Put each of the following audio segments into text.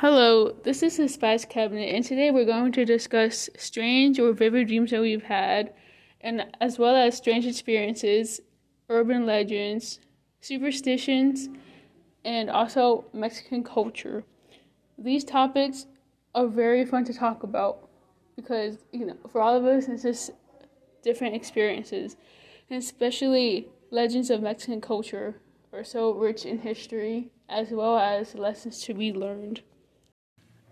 Hello, this is the Spice Cabinet, and today we're going to discuss strange or vivid dreams that we've had, and as well as strange experiences, urban legends, superstitions, and also Mexican culture. These topics are very fun to talk about because, you know, for all of us, it's just different experiences, and especially legends of Mexican culture are so rich in history as well as lessons to be learned.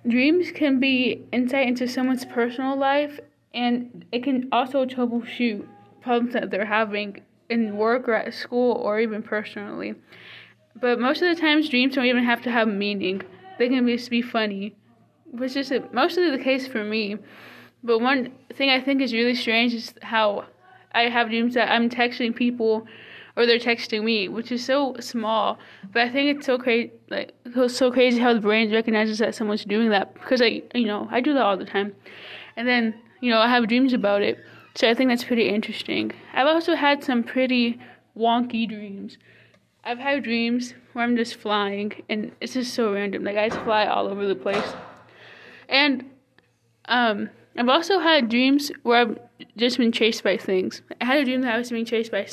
Dreams can be insight into someone's personal life, and it can also troubleshoot problems that they're having in work or at school or even personally. But most of the times, dreams don't even have to have meaning. They can just be funny, which is mostly the case for me. But one thing I think is really strange is how I have dreams that I'm texting people or they're texting me, which is so small. But I think it's so crazy, like it's so crazy how the brain recognizes that someone's doing that because I, you know, I do that all the time, and then you know I have dreams about it. So I think that's pretty interesting. I've also had some pretty wonky dreams. I've had dreams where I'm just flying, and it's just so random. Like I just fly all over the place, and um. I've also had dreams where I've just been chased by things. I had a dream that I was being chased by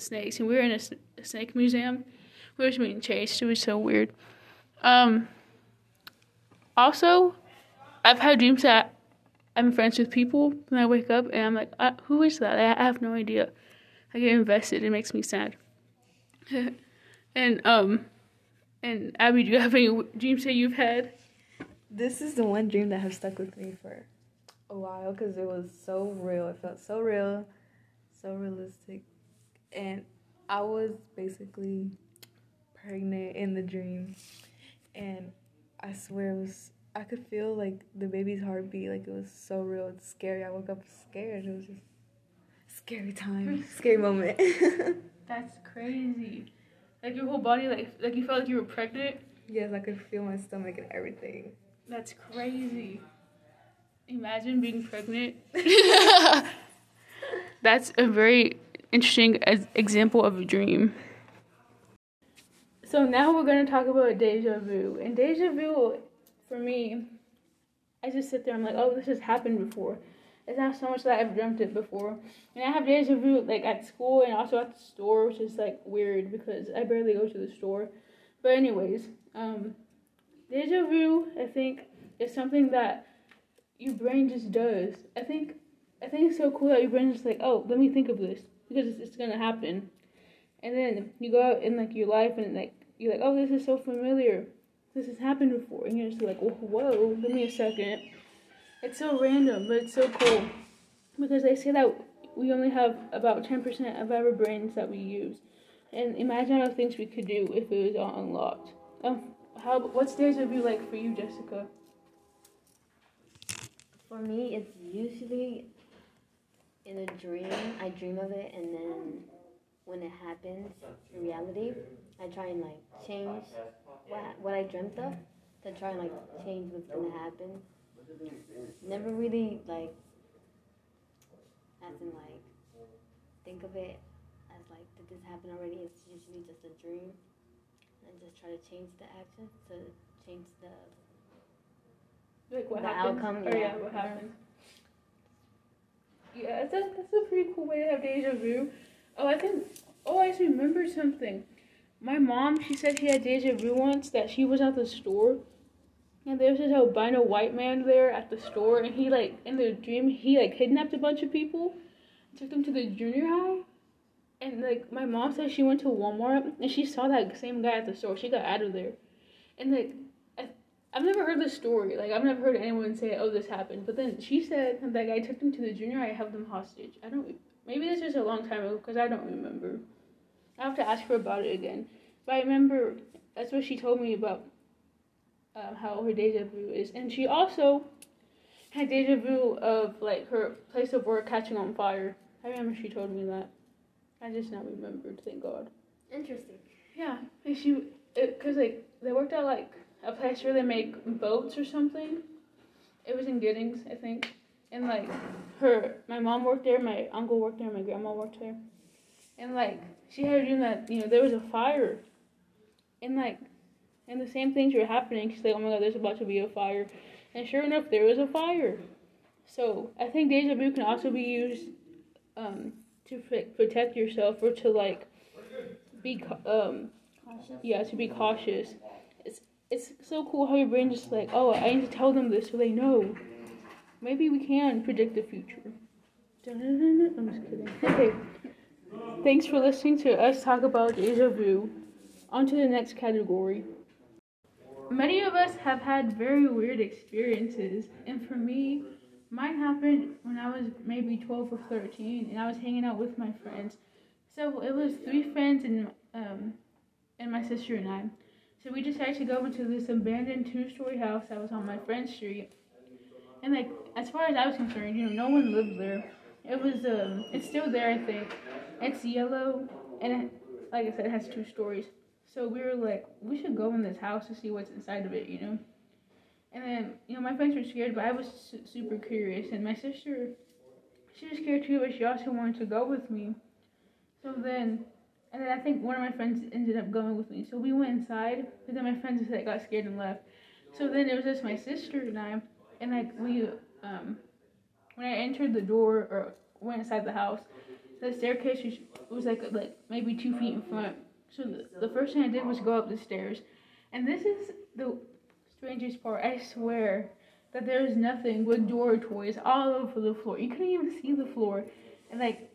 snakes, and we were in a, a snake museum. We were just being chased. It was so weird. Um. Also, I've had dreams that I'm friends with people, and I wake up and I'm like, uh, "Who is that?" I have no idea. I get invested. It makes me sad. and um, and Abby, do you have any dreams that you've had? This is the one dream that has stuck with me for a while because it was so real. It felt so real, so realistic and I was basically pregnant in the dream, and I swear it was. I could feel like the baby's heartbeat, like it was so real. It's scary. I woke up scared. It was just scary time, scary moment. That's crazy. Like your whole body, like like you felt like you were pregnant. Yes, I could feel my stomach and everything. That's crazy. Imagine being pregnant. That's a very interesting example of a dream. So now we're going to talk about deja vu. And deja vu, for me, I just sit there. I'm like, oh, this has happened before. It's not so much that I've dreamt it before. And I have deja vu like at school and also at the store, which is like weird because I barely go to the store. But anyways, um, deja vu, I think, is something that your brain just does. I think I think it's so cool that your brain is like, oh, let me think of this because it's, it's gonna happen. And then you go out in like your life and like you're like, oh, this is so familiar. This has happened before, and you're just like, whoa, give me a second. It's so random, but it's so cool because they say that we only have about 10% of our brains that we use. And imagine all the things we could do if it was all unlocked. Um, how what what's deja vu like for you, Jessica? For me, it's usually in a dream, I dream of it, and then when it happens in reality, I try and like change what what I dreamt of to try and like change what's gonna happen. Never really like as in like think of it as like did this happen already? It's usually just a dream, and just try to change the action to change the like what the happened? outcome. Oh, or yeah, what happened? That's a, that's a pretty cool way to have deja vu. Oh, I think. Oh, I just remembered something. My mom, she said she had deja vu once that she was at the store, and there was this albino white man there at the store, and he like in the dream he like kidnapped a bunch of people, took them to the junior high, and like my mom said she went to Walmart and she saw that same guy at the store. She got out of there, and like I've never heard this story. Like I've never heard anyone say, "Oh, this happened." But then she said that guy took them to the junior high, held them hostage. I don't. Maybe this was a long time ago because I don't remember. I have to ask her about it again. But I remember that's what she told me about um, how her deja vu is, and she also had deja vu of like her place of work catching on fire. I remember she told me that. I just now remembered. Thank God. Interesting. Yeah, and she, because like they worked out like a place where they make boats or something. It was in Giddings, I think. And like her, my mom worked there, my uncle worked there, my grandma worked there. And like she had a dream that you know there was a fire. And like, and the same things were happening. She's like, "Oh my god, there's about to be a fire," and sure enough, there was a fire. So I think deja vu can also be used um, to protect yourself or to like be um, yeah to be cautious. It's so cool how your brain just like, oh, I need to tell them this so they know. Maybe we can predict the future. I'm just kidding. Okay. Thanks for listening to us talk about deja vu. On to the next category. Many of us have had very weird experiences, and for me, mine happened when I was maybe 12 or 13, and I was hanging out with my friends. So it was three friends and um, and my sister and I. So we decided to go into this abandoned two-story house that was on my friend's street. And like, as far as I was concerned, you know, no one lived there. It was um, it's still there, I think. It's yellow, and it, like I said, it has two stories. So we were like, we should go in this house to see what's inside of it, you know. And then, you know, my friends were scared, but I was su- super curious. And my sister, she was scared too, but she also wanted to go with me. So then, and then I think one of my friends ended up going with me. So we went inside, but then my friends got scared and left. So then it was just my sister and I, and like we, um, when I entered the Dora or went inside the house, the staircase was, was like like maybe two feet in front. So the, the first thing I did was go up the stairs, and this is the strangest part. I swear that there is nothing but door toys all over the floor. You couldn't even see the floor, and like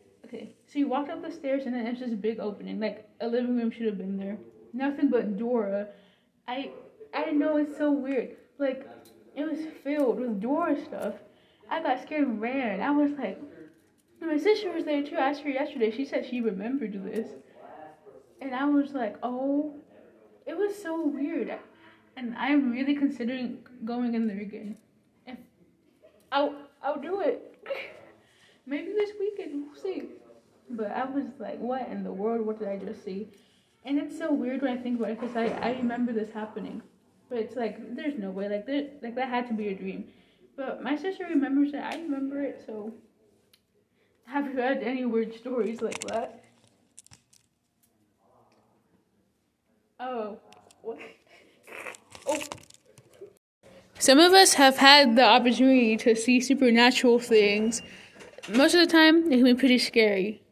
so you walked up the stairs and then it's just big opening. Like a living room should have been there. Nothing but Dora. I I know it's so weird. Like it was filled with Dora stuff. I got scared and ran. I was like, my sister was there too. I asked her yesterday. She said she remembered this. And I was like, oh, it was so weird. And I'm really considering going in there again. If I'll, I'll do it. Maybe this weekend, we'll see. But I was like, what in the world? What did I just see? And it's so weird when I think about it because I, I remember this happening. But it's like, there's no way. Like, there, like that had to be a dream. But my sister remembers it. I remember it, so. Have you had any weird stories like that? Oh, what? Oh. Some of us have had the opportunity to see supernatural things. Most of the time, it can be pretty scary.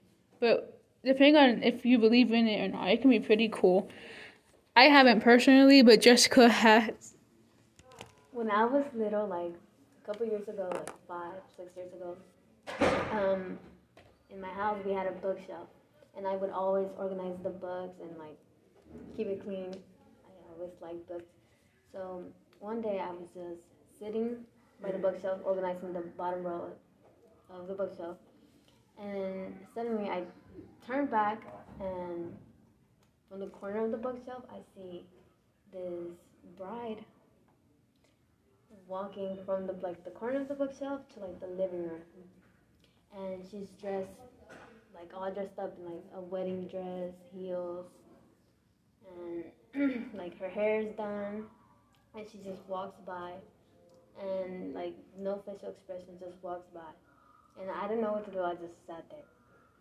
But depending on if you believe in it or not, it can be pretty cool. I haven't personally, but Jessica has. When I was little, like a couple years ago, like five, six years ago, um, in my house we had a bookshelf, and I would always organize the books and like keep it clean. I always liked books. So one day I was just sitting by the bookshelf, organizing the bottom row of the bookshelf, and suddenly I turn back, and from the corner of the bookshelf I see this bride walking from the like the corner of the bookshelf to like the living room. And she's dressed like all dressed up in like a wedding dress, heels, and like her hair is done, and she just walks by, and like no facial expression, just walks by, and I didn't know what to do. I just sat there,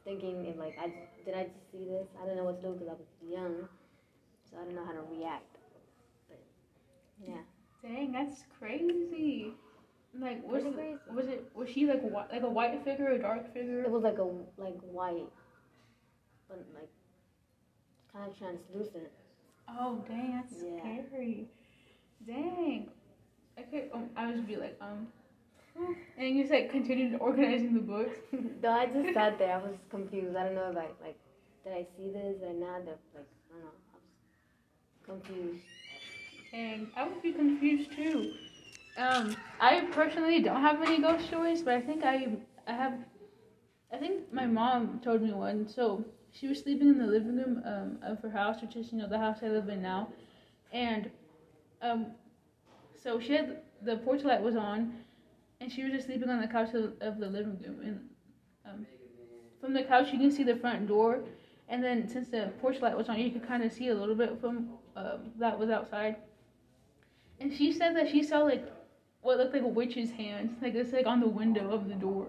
thinking if like I did I just see this? I didn't know what to do because I was young, so I didn't know how to react. But yeah. Dang, that's crazy. Like was it, was it was she like wh- like a white figure, a dark figure? It was like a like white, but like kind of translucent. Oh dang, that's yeah. scary. Dang. Okay, um, I was be like um. And you said continued organizing the books. no, I just sat there. I was confused. I don't know if I like did I see this or not. Like I don't know. I was confused. And I would be confused too. Um, I personally don't have any ghost stories, but I think I I have. I think my mom told me one. So she was sleeping in the living room um, of her house, which is you know the house I live in now, and um, so she had the porch light was on, and she was just sleeping on the couch of, of the living room. And um, from the couch, you can see the front door, and then since the porch light was on, you could kind of see a little bit from um, that was outside. And she said that she saw like what looked like a witch's hand, like it's like on the window of the door.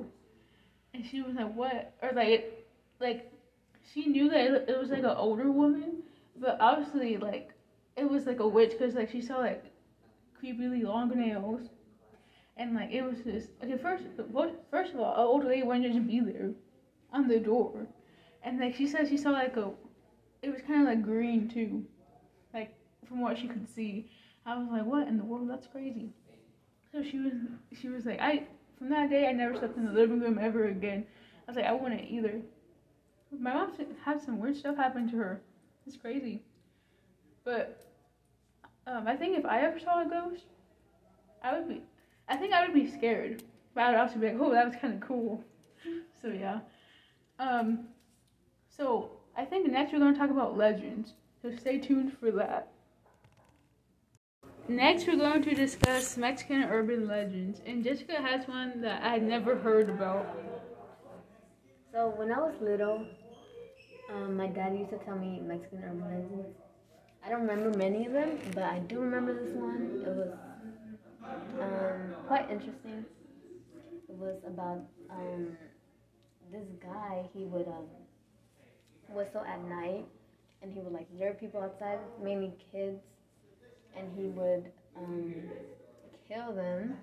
And she was like, "What?" Or like, like she knew that it was like an older woman, but obviously like it was like a witch because like she saw like creepily long nails, and like it was just okay. First, first of all, an old lady wouldn't just be there on the door, and like she said, she saw like a, it was kind of like green too, like from what she could see. I was like, what in the world? That's crazy. So she was, she was like, I from that day I never slept in the living room ever again. I was like, I wouldn't either. My mom had some weird stuff happen to her. It's crazy. But um, I think if I ever saw a ghost, I would be. I think I would be scared, but I would also be like, "Oh, that was kind of cool." So yeah. Um. So I think next we're going to talk about legends. So stay tuned for that. Next, we're going to discuss Mexican urban legends, and Jessica has one that I had never heard about. So when I was little, um, my dad used to tell me Mexican urban legends. I don't remember many of them, but I do remember this one. It was um, quite interesting. It was about um, this guy. He would um, whistle at night, and he would like lure people outside, mainly kids, and he would um, kill them.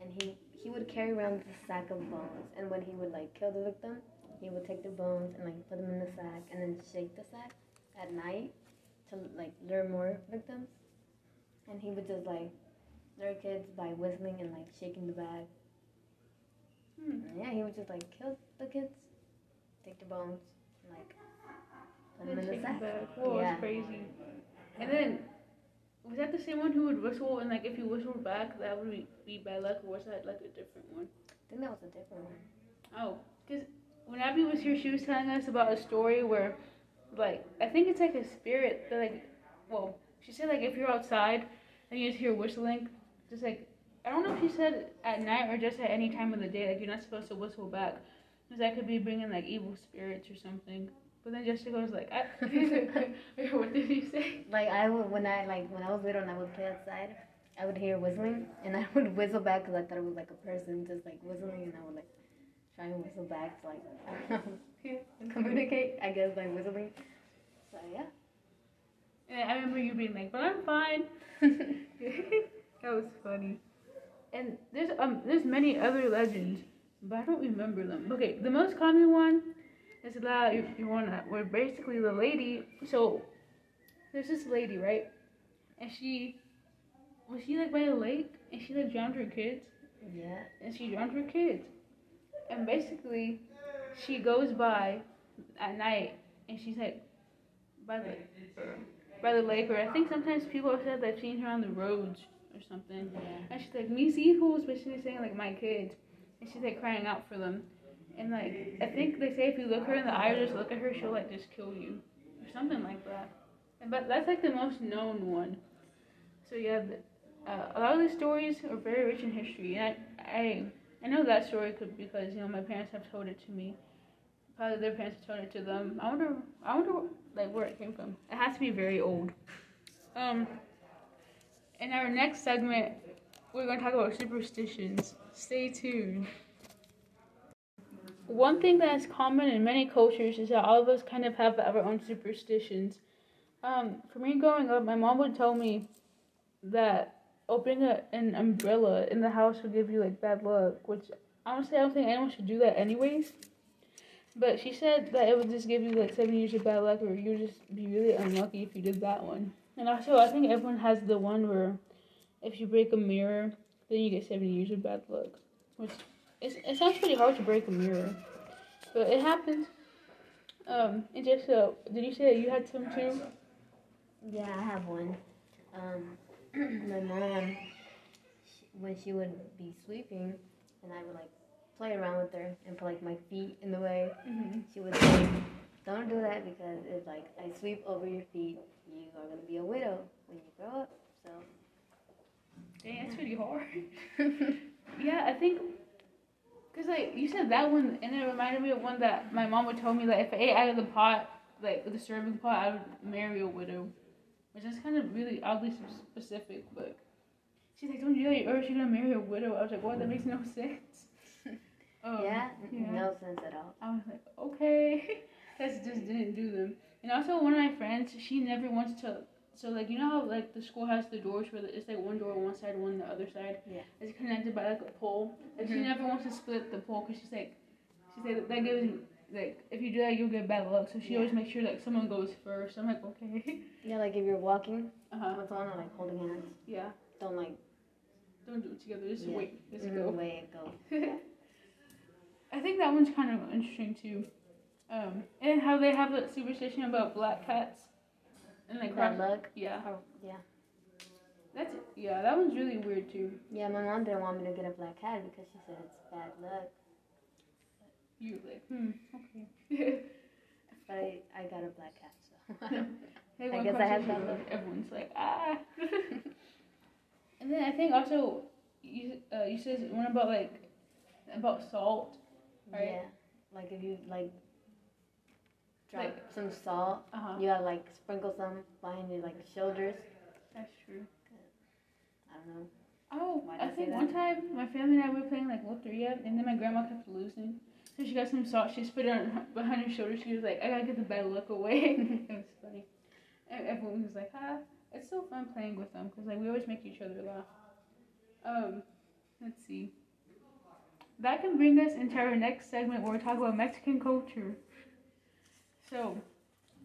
And he he would carry around a sack of bones, and when he would like kill the victim, he would take the bones and like put them in the sack and then shake the sack at night to like lure more victims. And he would just like lure kids by whistling and like shaking the bag. Hmm. Yeah, he would just like kill the kids, take the bones, and, like put them in the sack. The Whoa, yeah. crazy. And then was that the same one who would whistle and like if you whistled back that would be, be bad luck or was that like a different one? I think that was a different one. Oh, because when Abby was here, she was telling us about a story where, like, I think it's like a spirit that, like, well, she said, like, if you're outside and you just hear whistling, just like, I don't know if she said at night or just at any time of the day, like, you're not supposed to whistle back. Because that could be bringing, like, evil spirits or something. But then Jessica was like, I, what did you say? Like, I would, when I, like, when I was little and I would play outside, I would hear whistling and I would whistle back because I thought it was like a person just, like, whistling and I would, like, try and whistle back to like communicate, I guess, by whistling. So yeah. And I remember you being like, "But I'm fine." That was funny. And there's um there's many other legends, but I don't remember them. Okay, the most common one is that you, you wanna where basically the lady. So there's this lady, right? And she was she like by the lake and she like drowned her kids. Yeah. And she drowned her kids and basically she goes by at night and she's like by the by the lake or I think sometimes people have said they've seen her on the roads or something. Yeah. And she's like, Me see who's basically saying like my kids and she's like crying out for them. And like I think they say if you look her in the eye or just look at her she'll like just kill you. Or something like that. And but that's like the most known one. So yeah, the, uh, a lot of these stories are very rich in history. And I, I I know that story could because you know my parents have told it to me. Probably their parents have told it to them. I wonder. I wonder like where it came from. It has to be very old. Um. In our next segment, we're going to talk about superstitions. Stay tuned. One thing that is common in many cultures is that all of us kind of have our own superstitions. Um, for me growing up, my mom would tell me that opening a, an umbrella in the house would give you like bad luck, which honestly I don't think anyone should do that anyways. But she said that it would just give you like seven years of bad luck, or you would just be really unlucky if you did that one. And also, I think everyone has the one where if you break a mirror, then you get seven years of bad luck. Which it's, it sounds pretty hard to break a mirror, but it happens. Um, and just uh, did you say that you had some too? Yeah, I have one. Um, my mom, she, when she would be sweeping, and I would like play around with her and put like my feet in the way, mm-hmm. she would say, "Don't do that because if like I sweep over your feet, you are gonna be a widow when you grow up." So. Dang, that's pretty hard. yeah, I think Cause like you said that one, and it reminded me of one that my mom would tell me that if I ate out of the pot, like the serving pot, I would marry a widow which is kind of really oddly specific. But she's like, "Don't you know or she's gonna marry a widow?" I was like, "What? That makes no sense." um, yeah, yeah, no sense at all. I was like, "Okay," just didn't do them. And also, one of my friends, she never wants to So like you know how like the school has the doors where it's like one door on one side, one on the other side. Yeah. It's connected by like a pole. And she Mhm. never wants to split the pole because she's like, she said that gives like if you do that you'll get bad luck. So she Yeah. always makes sure like someone goes first. I'm like okay. Yeah, like if you're walking Uh huh. with someone like holding hands, Yeah. don't like Don't do it together. Just Yeah. wait. Let's mm, go. way it go. I think that one's kind of interesting too. Um, and how they have that superstition about black cats. And like Bad cross- luck. Yeah. Oh, yeah. That's yeah. That one's really weird too. Yeah, my mom didn't want me to get a black cat because she said it's bad luck. You like hmm okay. But I, I got a black cat, so. Hey, I guess I have had for that you, luck. Everyone's like ah. and then I think also you uh, you said one about like about salt. Right. Yeah. Like if you like drop Like- some salt, Uh huh. you gotta like sprinkle some behind your like shoulders. That's true. I don't know. Oh, I think that? one time my family and I were playing like Loteria, and then my grandma kept losing. So she got some salt. She just put it on behind her shoulder. She was like, "I gotta get the bad luck away." it was funny. And everyone was like, "Ah, it's so fun playing with them because like we always make each other laugh." Um, let's see. That can bring us into our next segment where we talk about Mexican culture. So,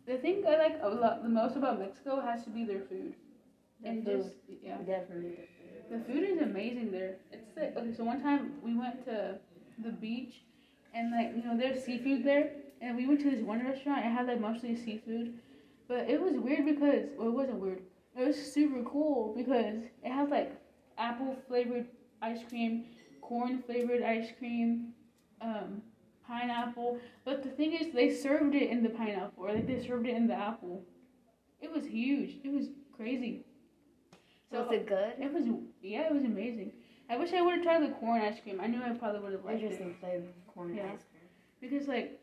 the thing I like a lot the most about Mexico has to be their food. The and food. just yeah. Definitely. The food is amazing there. It's like okay, so one time we went to the beach, and like you know there's seafood there, and we went to this one restaurant. It had like mostly seafood, but it was weird because well it wasn't weird. It was super cool because it had like apple flavored ice cream, corn flavored ice cream, um, pineapple. But the thing is, they served it in the pineapple, or like they served it in the apple. It was huge. It was crazy. So was it good? It was yeah, it was amazing. I wish I would have tried the corn ice cream. I knew I probably would have liked it Interesting flavor corn Yeah. ice cream. because like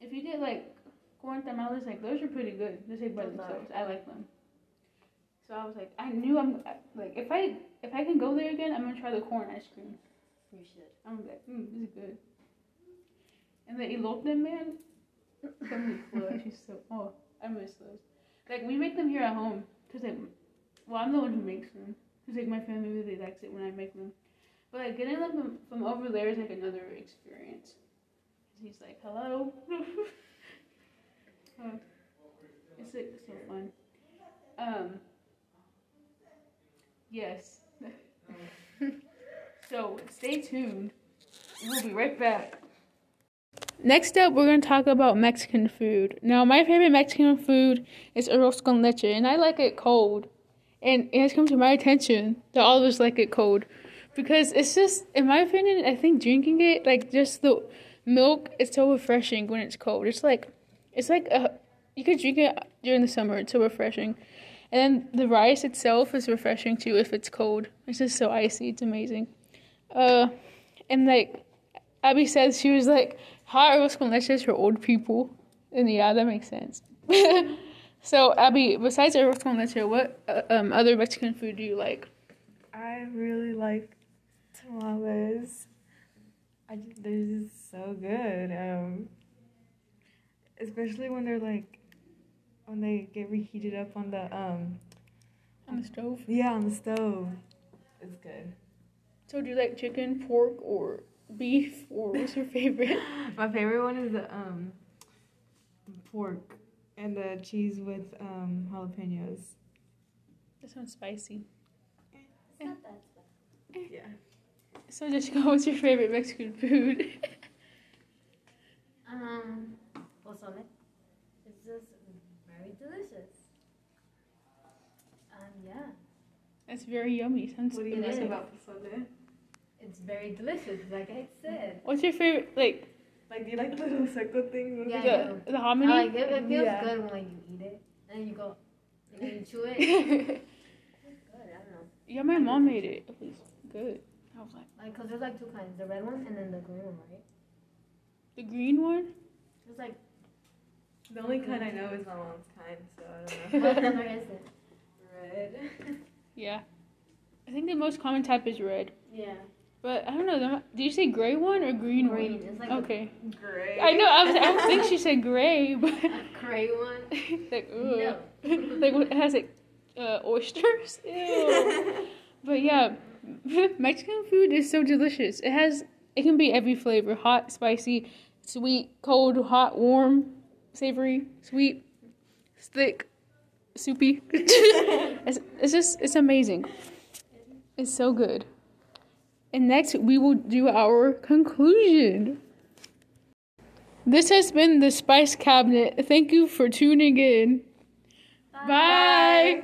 if you get like corn tamales, like those are pretty good. Just like by themselves, I like them. So I was like, I knew I'm like if I if I can go there again, I'm gonna try the corn ice cream. You should. I'm like, mm, this is good. And the elote man. She's so oh, I miss those. Like we make them here at home because like, well, I'm the one who makes them because like my family really likes it when I make them. But like getting them from, from over there is like another experience. He's like, hello. Uh, it's like so fun. Um. Yes. so stay tuned. We'll be right back. Next up, we're going to talk about Mexican food. Now, my favorite Mexican food is arroz con leche, and I like it cold. And it has come to my attention that all of us like it cold. Because it's just, in my opinion, I think drinking it, like just the milk, is so refreshing when it's cold. It's like, it's like, a, you could drink it during the summer, it's so refreshing. And then the rice itself is refreshing too if it's cold. It's just so icy, it's amazing. Uh, and like, Abby said she was like, hot con leche is for old people. And yeah, that makes sense. so, Abby, besides arroz con leche, what uh, um, other Mexican food do you like? I really like tamales. I just, they're just so good. Um, especially when they're like when they get reheated up on the um On the stove. yeah on the stove. It's good. So, do you like chicken, pork, or beef, or what's your favorite? My favorite one is the um pork and the cheese with um jalapenos. That sounds spicy. It's not that spicy. Yeah. So, Jessica, what's your favorite Mexican food? Um, pozole. It's just very delicious. Um, yeah, That's very yummy. Sounds What do you It like is. about pozole? It's very delicious, like I said. What's your favorite, like, Like, do you like the little circle thing? Yeah, the- I the, know. the I hominy? like oh, it. It feels Yeah. good when like, you eat it and you go, and then you chew it. It's good. I don't know. yeah, my mom made it. It was good. I was like, Like, cause there's like two kinds: the red one and then the green one, right? the green one? It's like The only kind I know is my mom's kind, so I don't know. color is it? Red. Yeah. I think the most common type is red. Yeah. But I don't know. Did you say gray one or green, Green. one? It's like Okay. gray. I know. I was. I don't think she said gray, but A gray one. like No. ugh. like it has like uh, oysters. Ew. but yeah, Mexican food is so delicious. It has. It can be every flavor: hot, spicy, sweet, cold, hot, warm, savory, sweet, thick, soupy. it's, it's just. It's amazing. It's so good. And next, we will do our conclusion. This has been the Spice Cabinet. Thank you for tuning in. Bye.